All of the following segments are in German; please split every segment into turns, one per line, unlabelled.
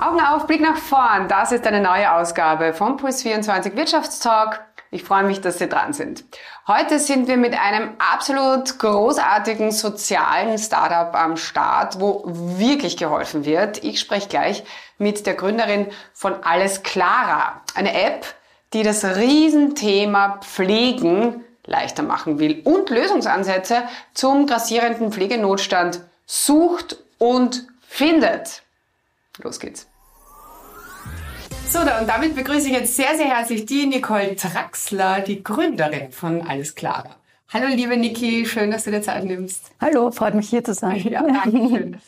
Augen auf, Blick nach vorn. Das ist eine neue Ausgabe vom Puls 24 Wirtschaftstalk. Ich freue mich, dass Sie dran sind. Heute sind wir mit einem absolut großartigen sozialen Startup am Start, wo wirklich geholfen wird. Ich spreche gleich mit der Gründerin von Alles Clara, eine App, die das Riesenthema Pflegen leichter machen will und Lösungsansätze zum grassierenden Pflegenotstand sucht und findet. Los geht's. So, und damit begrüße ich jetzt sehr, sehr herzlich die Nicole Traxler, die Gründerin von Alles Clara. Hallo, liebe Niki, schön, dass du dir Zeit nimmst.
Hallo, freut mich hier zu sein.
Ja, danke schön.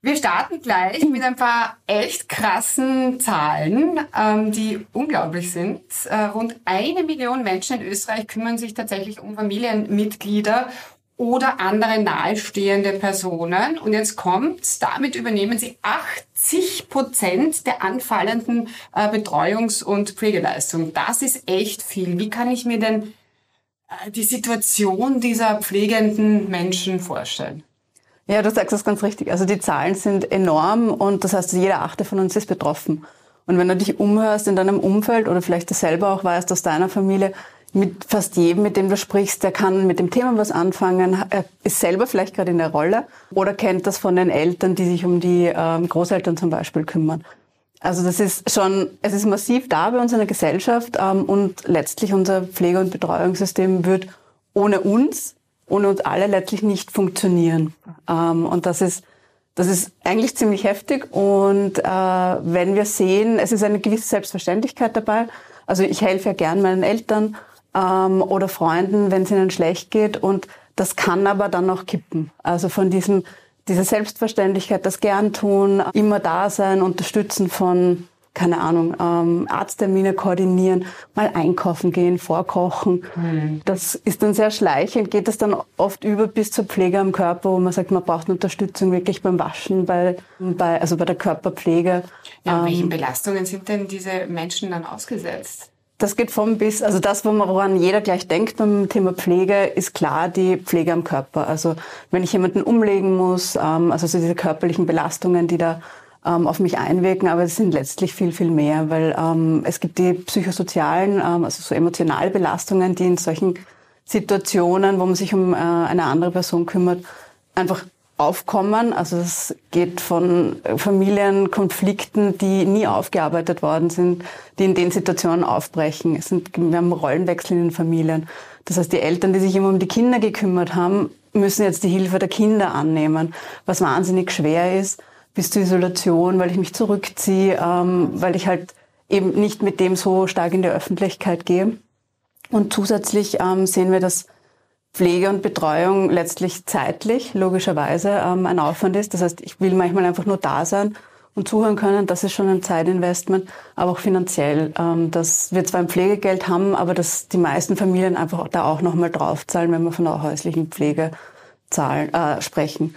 Wir starten gleich mit ein paar echt krassen Zahlen, ähm, die unglaublich sind. Äh, rund eine Million Menschen in Österreich kümmern sich tatsächlich um Familienmitglieder oder andere nahestehende Personen. Und jetzt kommt's, damit übernehmen sie 80 Prozent der anfallenden äh, Betreuungs- und Pflegeleistung. Das ist echt viel. Wie kann ich mir denn äh, die Situation dieser pflegenden Menschen vorstellen?
Ja, du sagst das ganz richtig. Also die Zahlen sind enorm und das heißt, jeder achte von uns ist betroffen. Und wenn du dich umhörst in deinem Umfeld oder vielleicht das selber auch weißt aus deiner Familie, mit fast jedem, mit dem du sprichst, der kann mit dem Thema was anfangen, ist selber vielleicht gerade in der Rolle oder kennt das von den Eltern, die sich um die ähm, Großeltern zum Beispiel kümmern. Also das ist schon, es ist massiv da bei uns in der Gesellschaft ähm, und letztlich unser Pflege- und Betreuungssystem wird ohne uns, ohne uns alle letztlich nicht funktionieren. Ähm, und das ist, das ist eigentlich ziemlich heftig und äh, wenn wir sehen, es ist eine gewisse Selbstverständlichkeit dabei. Also ich helfe ja gern meinen Eltern ähm, oder Freunden, wenn es ihnen schlecht geht. Und das kann aber dann noch kippen. Also von diesem, dieser Selbstverständlichkeit, das gern tun, immer da sein, unterstützen von keine Ahnung, ähm, Arzttermine koordinieren, mal einkaufen gehen, vorkochen. Mhm. Das ist dann sehr schleichend, geht das dann oft über bis zur Pflege am Körper, wo man sagt, man braucht Unterstützung wirklich beim Waschen, bei, bei, also bei der Körperpflege.
Ja, ähm, welchen Belastungen sind denn diese Menschen dann ausgesetzt?
Das geht vom bis, also das, woran jeder gleich denkt beim Thema Pflege, ist klar die Pflege am Körper. Also wenn ich jemanden umlegen muss, ähm, also so diese körperlichen Belastungen, die da ähm, auf mich einwirken, aber es sind letztlich viel, viel mehr, weil ähm, es gibt die psychosozialen, also so emotionale Belastungen, die in solchen Situationen, wo man sich um äh, eine andere Person kümmert, einfach aufkommen. Also es geht von Familienkonflikten, die nie aufgearbeitet worden sind, die in den Situationen aufbrechen. Es sind, wir haben Rollenwechsel in den Familien. Das heißt, die Eltern, die sich immer um die Kinder gekümmert haben, müssen jetzt die Hilfe der Kinder annehmen, was wahnsinnig schwer ist, bis zur Isolation, weil ich mich zurückziehe, ähm, weil ich halt eben nicht mit dem so stark in die Öffentlichkeit gehe. Und zusätzlich ähm, sehen wir, dass Pflege und Betreuung letztlich zeitlich, logischerweise, ähm, ein Aufwand ist. Das heißt, ich will manchmal einfach nur da sein und zuhören können. Das ist schon ein Zeitinvestment, aber auch finanziell. Ähm, dass wir zwar ein Pflegegeld haben, aber dass die meisten Familien einfach da auch nochmal draufzahlen, wenn wir von der häuslichen Pflege zahlen, äh, sprechen.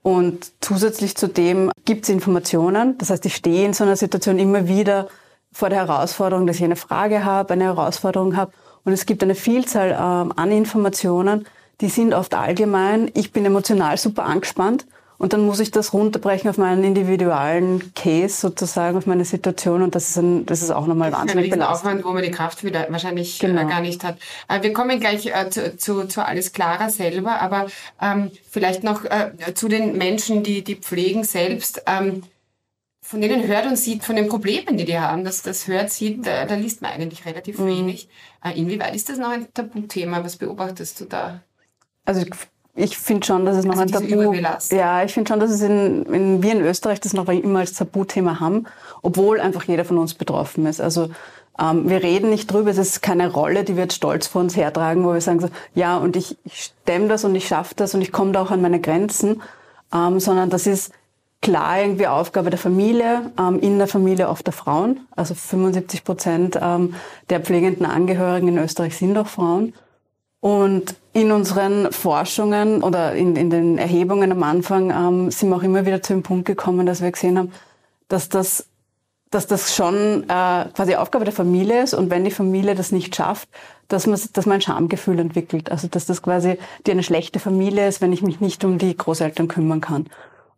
Und zusätzlich zu dem gibt es Informationen. Das heißt, ich stehe in so einer Situation immer wieder vor der Herausforderung, dass ich eine Frage habe, eine Herausforderung habe und es gibt eine Vielzahl ähm, an Informationen, die sind oft allgemein. Ich bin emotional super angespannt und dann muss ich das runterbrechen auf meinen individuellen Case sozusagen, auf meine Situation und das ist, ein, das ist auch nochmal wahnsinnig belastend.
Aufwand, wo man die Kraft wieder wahrscheinlich äh, genau. gar nicht hat. Äh, wir kommen gleich äh, zu, zu, zu alles klarer selber, aber ähm, vielleicht noch äh, zu den Menschen, die die pflegen selbst. Ähm, von denen hört und sieht, von den Problemen, die die haben, das, das hört, sieht, da, da liest man eigentlich relativ mhm. wenig. Äh, inwieweit ist das noch ein Tabuthema? Was beobachtest du da?
Also ich, ich finde schon, dass es noch also ein Tabu. Ja, ich finde schon, dass es in, in wir in Österreich das noch immer als Tabuthema haben, obwohl einfach jeder von uns betroffen ist. Also ähm, wir reden nicht drüber, es ist keine Rolle, die wir jetzt stolz vor uns hertragen, wo wir sagen so, ja, und ich, ich stemme das und ich schaffe das und ich komme da auch an meine Grenzen, ähm, sondern das ist klar irgendwie Aufgabe der Familie, ähm, in der Familie oft der Frauen. Also 75 Prozent ähm, der pflegenden Angehörigen in Österreich sind auch Frauen. Und in unseren Forschungen oder in, in den Erhebungen am Anfang ähm, sind wir auch immer wieder zu dem Punkt gekommen, dass wir gesehen haben, dass das, dass das schon äh, quasi Aufgabe der Familie ist und wenn die Familie das nicht schafft, dass man, dass man ein Schamgefühl entwickelt. Also dass das quasi die eine schlechte Familie ist, wenn ich mich nicht um die Großeltern kümmern kann.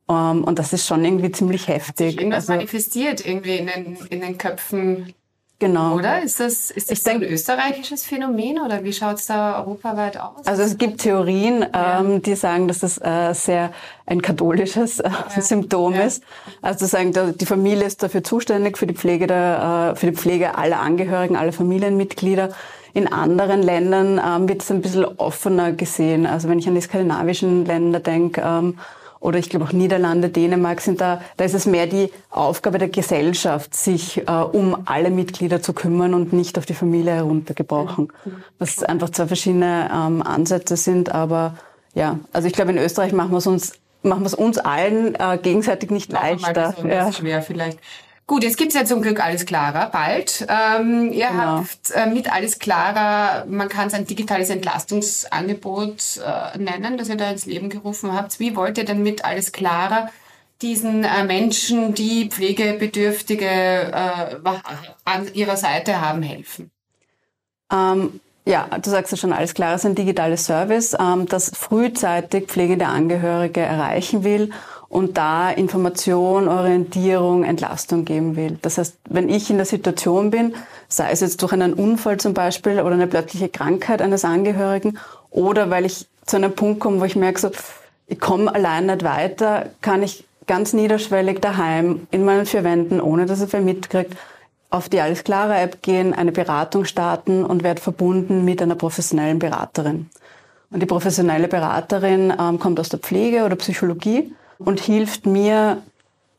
Um, und das ist schon irgendwie ziemlich heftig.
Irgendwas also, manifestiert irgendwie in den, in den Köpfen
Genau.
Oder? Ist das, ist das so ein österreichisches Phänomen oder wie schaut es da europaweit aus?
Also es gibt Theorien, ja. ähm, die sagen, dass das äh, sehr ein katholisches äh, ja. Symptom ja. ist. Also sagen, die Familie ist dafür zuständig für die Pflege der, äh, für die Pflege aller Angehörigen, aller Familienmitglieder. In anderen Ländern ähm, wird es ein bisschen offener gesehen. Also wenn ich an die skandinavischen Länder denke, ähm, oder ich glaube auch Niederlande, Dänemark sind da, da ist es mehr die Aufgabe der Gesellschaft, sich äh, um alle Mitglieder zu kümmern und nicht auf die Familie heruntergebrochen. Was einfach zwei verschiedene ähm, Ansätze sind, aber ja, also ich glaube in Österreich machen wir es uns machen wir es uns allen äh, gegenseitig nicht machen leichter.
ja. schwer vielleicht. Gut, jetzt gibt's ja zum Glück Alles Klarer bald. Ähm, ihr genau. habt äh, mit Alles Klarer, man kann es ein digitales Entlastungsangebot äh, nennen, das ihr da ins Leben gerufen habt. Wie wollt ihr denn mit Alles Klarer diesen äh, Menschen, die Pflegebedürftige äh, an ihrer Seite haben, helfen?
Ähm, ja, du sagst ja schon, Alles Klarer ist ein digitales Service, ähm, das frühzeitig pflegende Angehörige erreichen will und da Information, Orientierung, Entlastung geben will. Das heißt, wenn ich in der Situation bin, sei es jetzt durch einen Unfall zum Beispiel oder eine plötzliche Krankheit eines Angehörigen oder weil ich zu einem Punkt komme, wo ich merke, so, ich komme allein nicht weiter, kann ich ganz niederschwellig daheim in meinen vier Wänden, ohne dass er wer mitkriegt, auf die Alles Klare App gehen, eine Beratung starten und werde verbunden mit einer professionellen Beraterin. Und die professionelle Beraterin ähm, kommt aus der Pflege oder Psychologie und hilft mir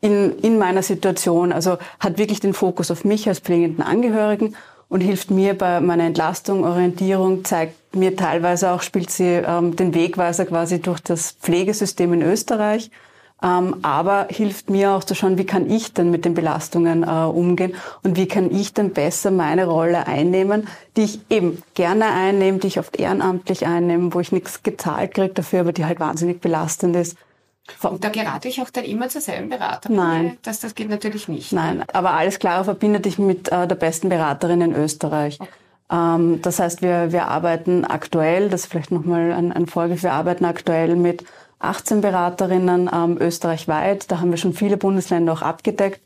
in, in meiner Situation, also hat wirklich den Fokus auf mich als pflegenden Angehörigen und hilft mir bei meiner Entlastung, Orientierung, zeigt mir teilweise auch, spielt sie ähm, den Wegweiser quasi durch das Pflegesystem in Österreich, ähm, aber hilft mir auch zu schauen, wie kann ich denn mit den Belastungen äh, umgehen und wie kann ich denn besser meine Rolle einnehmen, die ich eben gerne einnehme, die ich oft ehrenamtlich einnehme, wo ich nichts gezahlt kriege dafür, aber die halt wahnsinnig belastend ist.
Und da gerate ich auch dann immer zur selben Beraterin?
Nein.
Das, das geht natürlich nicht.
Nein, aber alles klar verbindet dich mit äh, der besten Beraterin in Österreich. Okay. Ähm, das heißt, wir, wir arbeiten aktuell, das ist vielleicht nochmal ein, ein Vorgriff, wir arbeiten aktuell mit 18 Beraterinnen ähm, österreichweit. Da haben wir schon viele Bundesländer auch abgedeckt.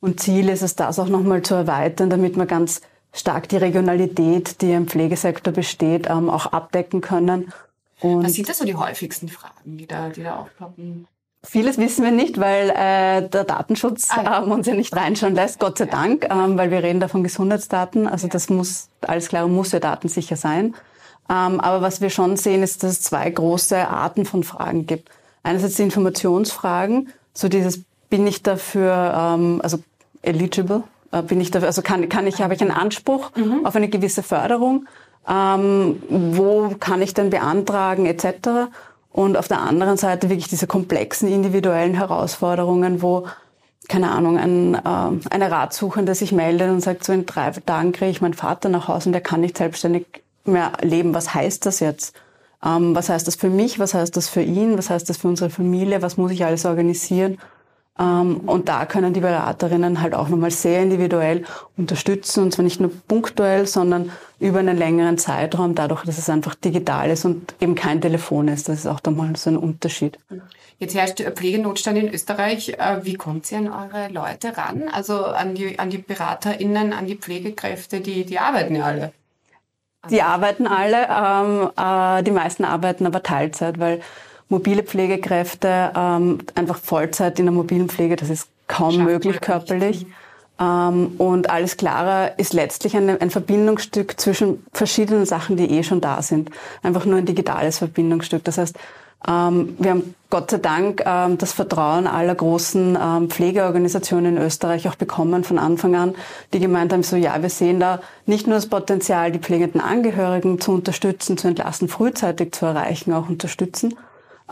Und Ziel ist es, das auch nochmal zu erweitern, damit wir ganz stark die Regionalität, die im Pflegesektor besteht, ähm, auch abdecken können
und Was sind da so die häufigsten Fragen, die da, die da aufpoppen?
Vieles wissen wir nicht, weil äh, der Datenschutz ah, ja. ähm, uns ja nicht reinschauen lässt, Gott sei ja. Dank, ähm, weil wir reden da von Gesundheitsdaten. Also ja. das muss, alles klar, muss ja datensicher sein. Ähm, aber was wir schon sehen, ist, dass es zwei große Arten von Fragen gibt. Einerseits die Informationsfragen, so dieses, bin ich dafür, ähm, also eligible, äh, bin ich dafür, also kann, kann ich, habe ich einen Anspruch mhm. auf eine gewisse Förderung? Ähm, wo kann ich denn beantragen etc. Und auf der anderen Seite wirklich diese komplexen individuellen Herausforderungen, wo keine Ahnung, ein, äh, eine Ratsuchende sich meldet und sagt, so in drei Tagen kriege ich meinen Vater nach Hause und der kann nicht selbstständig mehr leben. Was heißt das jetzt? Ähm, was heißt das für mich? Was heißt das für ihn? Was heißt das für unsere Familie? Was muss ich alles organisieren? Ähm, und da können die Beraterinnen halt auch nochmal sehr individuell unterstützen und zwar nicht nur punktuell, sondern über einen längeren Zeitraum, dadurch, dass es einfach digital ist und eben kein Telefon ist. Das ist auch nochmal so ein Unterschied.
Jetzt herrscht Pflegenotstand in Österreich. Äh, wie kommt ihr an eure Leute ran? Also an die, an die BeraterInnen, an die Pflegekräfte, die, die arbeiten ja alle.
Die arbeiten alle, ähm, äh, die meisten arbeiten aber Teilzeit, weil mobile Pflegekräfte ähm, einfach Vollzeit in der mobilen Pflege, das ist kaum Schafft möglich körperlich. Ähm, und alles klarer ist letztlich ein, ein, Verbindungsstück zwischen verschiedenen Sachen, die eh schon da sind. Einfach nur ein digitales Verbindungsstück. Das heißt, ähm, wir haben Gott sei Dank ähm, das Vertrauen aller großen ähm, Pflegeorganisationen in Österreich auch bekommen von Anfang an, die gemeint haben, so ja, wir sehen da nicht nur das Potenzial, die pflegenden Angehörigen zu unterstützen, zu entlassen, frühzeitig zu erreichen, auch unterstützen,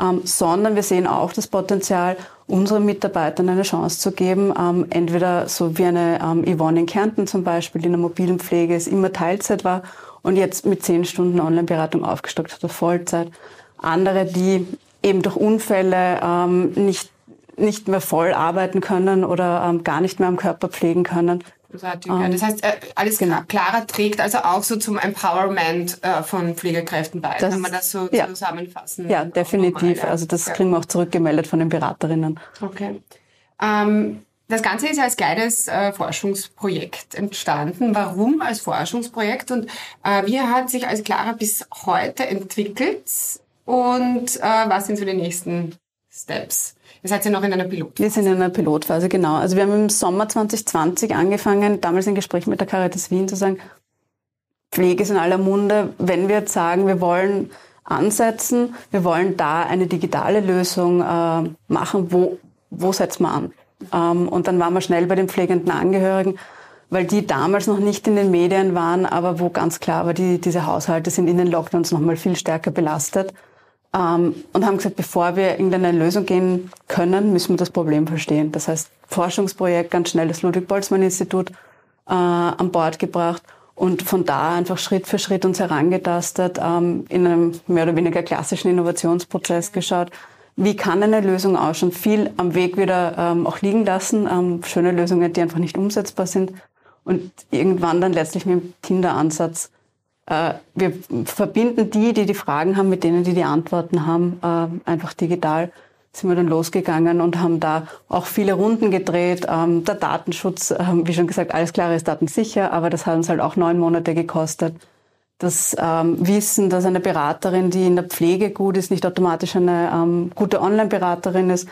ähm, sondern wir sehen auch das Potenzial, unseren Mitarbeitern eine Chance zu geben, ähm, entweder so wie eine ähm, Yvonne in Kärnten zum Beispiel, die in der mobilen Pflege ist, immer Teilzeit war und jetzt mit zehn Stunden Online-Beratung aufgestockt hat auf Vollzeit. Andere, die eben durch Unfälle ähm, nicht, nicht mehr voll arbeiten können oder ähm, gar nicht mehr am Körper pflegen können,
Großartig. Ähm, das heißt, äh, alles genau. klarer trägt also auch so zum Empowerment äh, von Pflegekräften bei. Das, Kann man das so ja. zusammenfassen?
Ja, definitiv. Also das ja. kriegen wir auch zurückgemeldet von den Beraterinnen.
Okay. Ähm, das Ganze ist als kleines äh, Forschungsprojekt entstanden. Warum als Forschungsprojekt und äh, wie hat sich als Clara bis heute entwickelt und äh, was sind so die nächsten Steps? Ihr seid ja noch in einer Pilotphase.
Wir sind in einer Pilotphase, genau. Also wir haben im Sommer 2020 angefangen, damals ein Gespräch mit der Caritas Wien zu sagen, Pflege ist in aller Munde. Wenn wir jetzt sagen, wir wollen ansetzen, wir wollen da eine digitale Lösung äh, machen, wo, wo setzen wir an? Ähm, und dann waren wir schnell bei den pflegenden Angehörigen, weil die damals noch nicht in den Medien waren, aber wo ganz klar war, die, diese Haushalte sind in den Lockdowns noch mal viel stärker belastet. Ähm, und haben gesagt, bevor wir irgendeine Lösung gehen können, müssen wir das Problem verstehen. Das heißt, Forschungsprojekt, ganz schnell das Ludwig-Boltzmann-Institut äh, an Bord gebracht und von da einfach Schritt für Schritt uns herangetastet, ähm, in einem mehr oder weniger klassischen Innovationsprozess geschaut, wie kann eine Lösung ausschauen, viel am Weg wieder ähm, auch liegen lassen, ähm, schöne Lösungen, die einfach nicht umsetzbar sind und irgendwann dann letztlich mit dem Kinderansatz. Äh, wir verbinden die, die die Fragen haben, mit denen, die die Antworten haben, äh, einfach digital sind wir dann losgegangen und haben da auch viele Runden gedreht. Ähm, der Datenschutz, äh, wie schon gesagt, alles klar ist datensicher, aber das hat uns halt auch neun Monate gekostet das ähm, Wissen, dass eine Beraterin, die in der Pflege gut ist, nicht automatisch eine ähm, gute Online-Beraterin ist,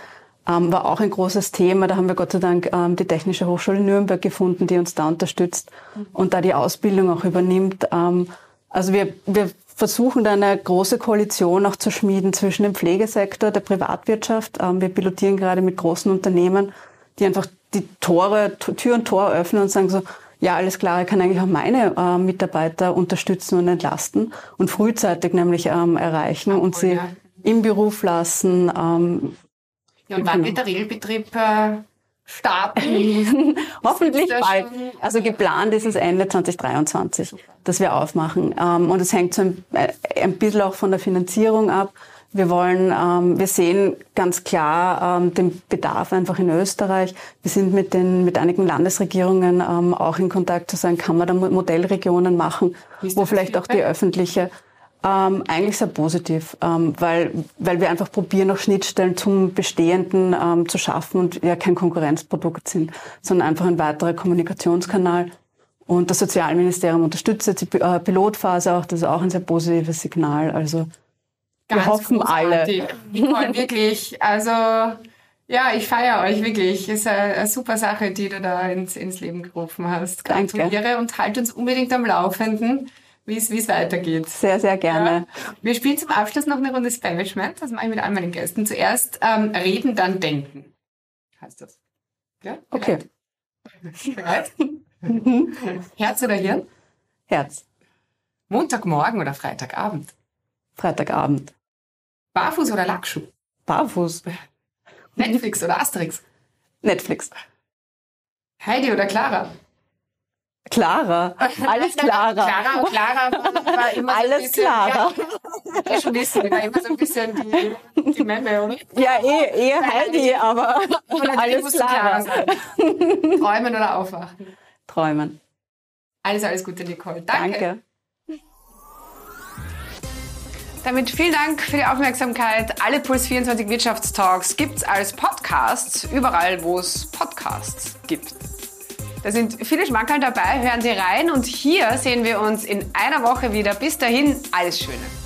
ähm, war auch ein großes Thema. Da haben wir Gott sei Dank ähm, die Technische Hochschule Nürnberg gefunden, die uns da unterstützt und da die Ausbildung auch übernimmt. Ähm, also wir, wir versuchen da eine große Koalition auch zu schmieden zwischen dem Pflegesektor, der Privatwirtschaft. Ähm, wir pilotieren gerade mit großen Unternehmen, die einfach die Tore, Tür und Tor öffnen und sagen so, ja, alles klar, ich kann eigentlich auch meine äh, Mitarbeiter unterstützen und entlasten und frühzeitig nämlich ähm, erreichen und sie ja. im Beruf lassen. Ähm,
ja, und wann wird der Regelbetrieb äh, starten?
Hoffentlich bald. Also geplant ist es Ende 2023, dass wir aufmachen. Ähm, und es hängt so ein, äh, ein bisschen auch von der Finanzierung ab. Wir wollen, ähm, wir sehen ganz klar ähm, den Bedarf einfach in Österreich. Wir sind mit den, mit einigen Landesregierungen ähm, auch in Kontakt zu sagen, kann man da Modellregionen machen, wo vielleicht auch die öffentliche ähm, eigentlich sehr positiv, ähm, weil, weil wir einfach probieren, auch Schnittstellen zum Bestehenden ähm, zu schaffen und ja kein Konkurrenzprodukt sind, sondern einfach ein weiterer Kommunikationskanal. Und das Sozialministerium unterstützt jetzt die äh, Pilotphase auch, das ist auch ein sehr positives Signal. Also
Ganz wir hoffen großartig. alle. Wirklich. Also ja, ich feiere euch wirklich. Ist eine, eine, super Sache, die du da ins, ins Leben gerufen hast. Gratuliere Danke. und halt uns unbedingt am Laufenden, wie es weitergeht.
Sehr, sehr gerne.
Ja. Wir spielen zum Abschluss noch eine Runde Spanishment. Das mache ich mit all meinen Gästen. Zuerst ähm, reden, dann denken. Heißt das.
Ja? Okay.
Bereit? Herz oder Hirn?
Herz.
Montagmorgen oder Freitagabend?
Freitagabend.
Barfuß oder Lackschuh?
Barfuß.
Netflix oder Asterix?
Netflix.
Heidi oder Clara?
Clara. Alles. Clara
und Clara war immer
Alles
so
ein bisschen, Clara.
Ja, schon wissen, war immer so ein bisschen die, die Memme, oder?
Ja, eh, eher Heidi, aber alles. Clara
Träumen oder aufwachen?
Träumen.
Alles, alles Gute, Nicole. Danke.
Danke.
Damit vielen Dank für die Aufmerksamkeit. Alle Puls 24 Wirtschaftstalks gibt's als Podcasts, überall wo es Podcasts gibt. Da sind viele Schmankerl dabei, hören Sie rein und hier sehen wir uns in einer Woche wieder. Bis dahin, alles Schöne.